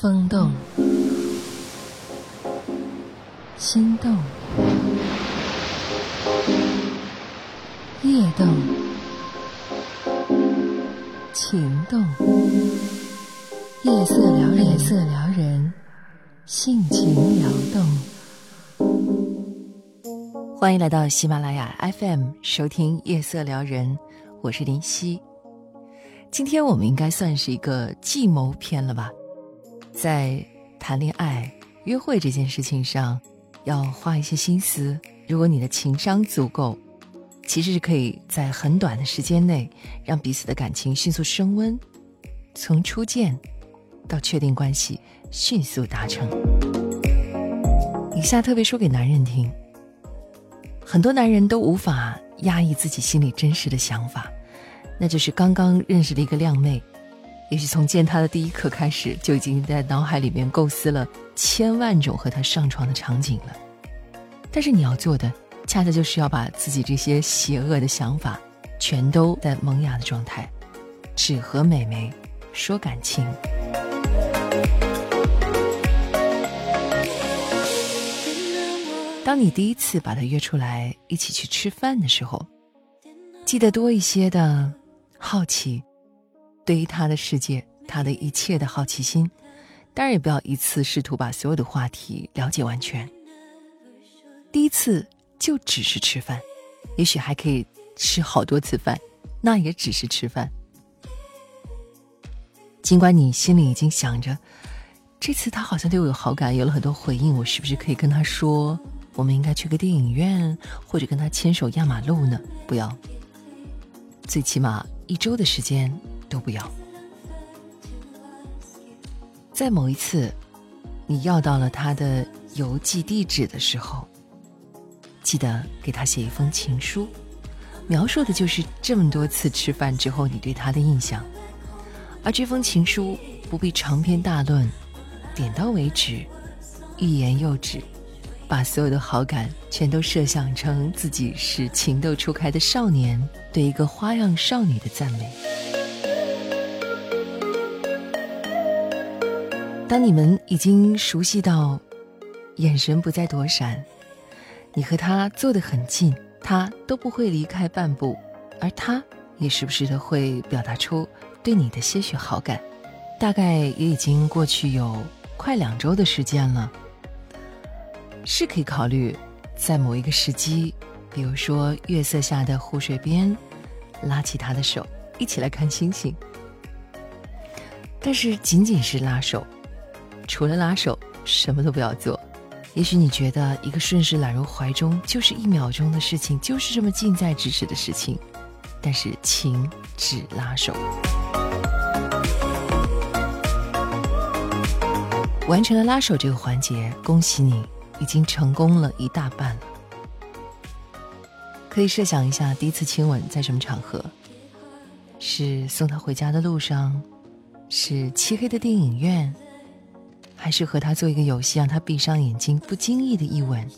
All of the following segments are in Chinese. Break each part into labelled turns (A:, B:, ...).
A: 风动，心动，夜动，情动，夜色撩人，夜色撩人，性情撩动。欢迎来到喜马拉雅 FM 收听《夜色撩人》，我是林夕。今天我们应该算是一个计谋篇了吧？在谈恋爱、约会这件事情上，要花一些心思。如果你的情商足够，其实是可以在很短的时间内让彼此的感情迅速升温，从初见到确定关系迅速达成。以下特别说给男人听，很多男人都无法压抑自己心里真实的想法。那就是刚刚认识的一个靓妹，也许从见他的第一刻开始，就已经在脑海里面构思了千万种和他上床的场景了。但是你要做的，恰恰就是要把自己这些邪恶的想法，全都在萌芽的状态，只和美眉说感情。当你第一次把他约出来一起去吃饭的时候，记得多一些的。好奇，对于他的世界，他的一切的好奇心，当然也不要一次试图把所有的话题了解完全。第一次就只是吃饭，也许还可以吃好多次饭，那也只是吃饭。尽管你心里已经想着，这次他好像对我有好感，有了很多回应，我是不是可以跟他说，我们应该去个电影院，或者跟他牵手压马路呢？不要，最起码。一周的时间都不要。在某一次，你要到了他的邮寄地址的时候，记得给他写一封情书，描述的就是这么多次吃饭之后你对他的印象。而这封情书不必长篇大论，点到为止，欲言又止。把所有的好感全都设想成自己是情窦初开的少年对一个花样少女的赞美。当你们已经熟悉到眼神不再躲闪，你和他坐得很近，他都不会离开半步，而他也时不时的会表达出对你的些许好感。大概也已经过去有快两周的时间了。是可以考虑，在某一个时机，比如说月色下的湖水边，拉起他的手，一起来看星星。但是仅仅是拉手，除了拉手，什么都不要做。也许你觉得一个顺势揽入怀中就是一秒钟的事情，就是这么近在咫尺的事情，但是请只拉手。完成了拉手这个环节，恭喜你。已经成功了一大半了。可以设想一下，第一次亲吻在什么场合？是送他回家的路上，是漆黑的电影院，还是和他做一个游戏，让他闭上眼睛，不经意的一吻，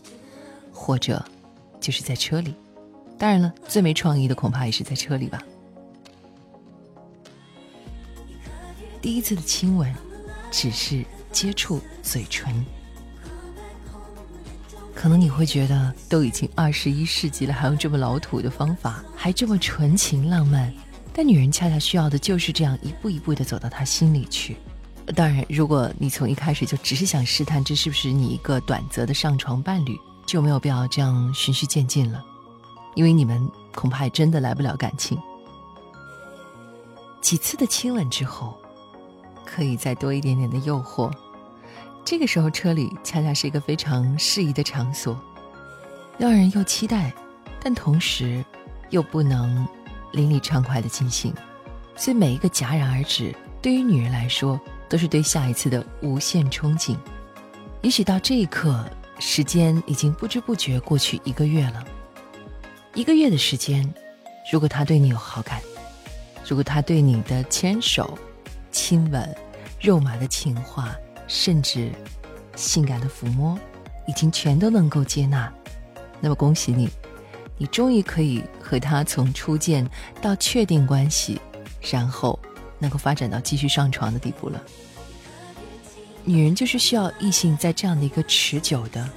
A: 或者就是在车里？当然了，最没创意的恐怕也是在车里吧。第一次的亲吻，只是接触嘴唇。可能你会觉得都已经二十一世纪了，还用这么老土的方法，还这么纯情浪漫。但女人恰恰需要的就是这样一步一步的走到他心里去。当然，如果你从一开始就只是想试探这是不是你一个短则的上床伴侣，就没有必要这样循序渐进了，因为你们恐怕还真的来不了感情。几次的亲吻之后，可以再多一点点的诱惑。这个时候，车里恰恰是一个非常适宜的场所，让人又期待，但同时又不能淋漓畅快的进行。所以每一个戛然而止，对于女人来说，都是对下一次的无限憧憬。也许到这一刻，时间已经不知不觉过去一个月了。一个月的时间，如果他对你有好感，如果他对你的牵手、亲吻、肉麻的情话，甚至，性感的抚摸，已经全都能够接纳。那么恭喜你，你终于可以和他从初见到确定关系，然后能够发展到继续上床的地步了。
B: 女人就是需要异性在这样的一个持久的，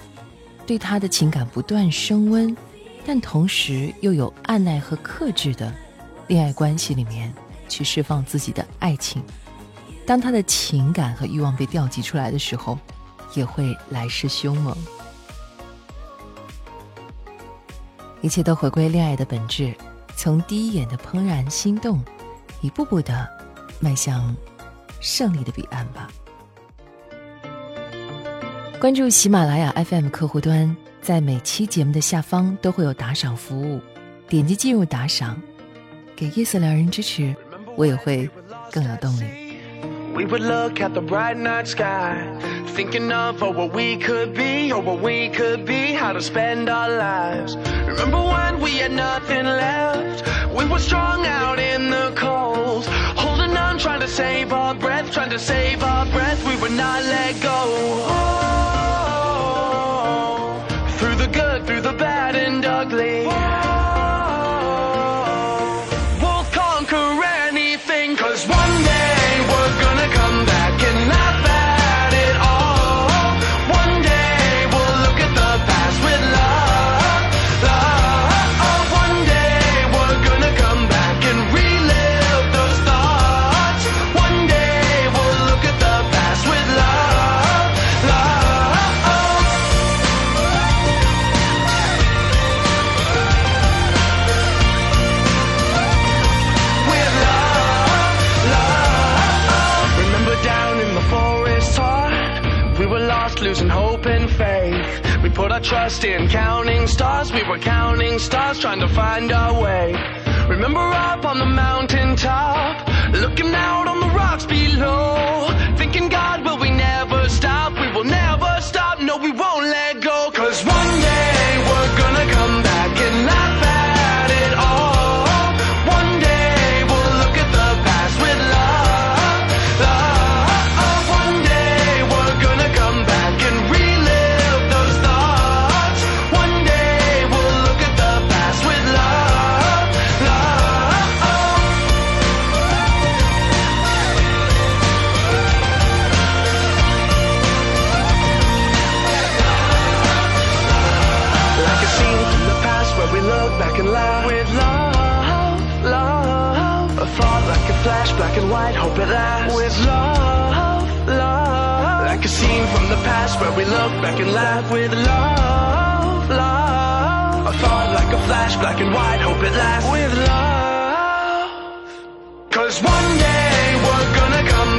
B: 对她的情感不断升温，但同时又有按耐和克制的恋爱关系里面去释放自己的爱情。当她的情感和欲望被调集出来的时候，也会来势凶猛。一切都回归恋爱的本质，从第一眼的怦然心动，一步步的迈向胜利的彼岸吧。关注喜马拉雅 FM 客户端，在每期节目的下方都会有打赏服务，点击进入打赏，给夜色撩人支持，我也会更有动力。We would look at the bright night sky, thinking of oh, what we could be, or what we could be, how to spend our lives. Remember when we had nothing left? We were strung out in the cold, trying to save our breath, trying to save our breath. We would not let go. Oh, through the good, through the bad and trust in counting stars. We were counting stars, trying to find our way. Remember up on the mountain top, looking out on the rocks below, lasts. With love, love. Like a scene from the past where we look back and laugh with love, love. A thought like a flash, black and white, hope it lasts. With love. Cause one day we're gonna come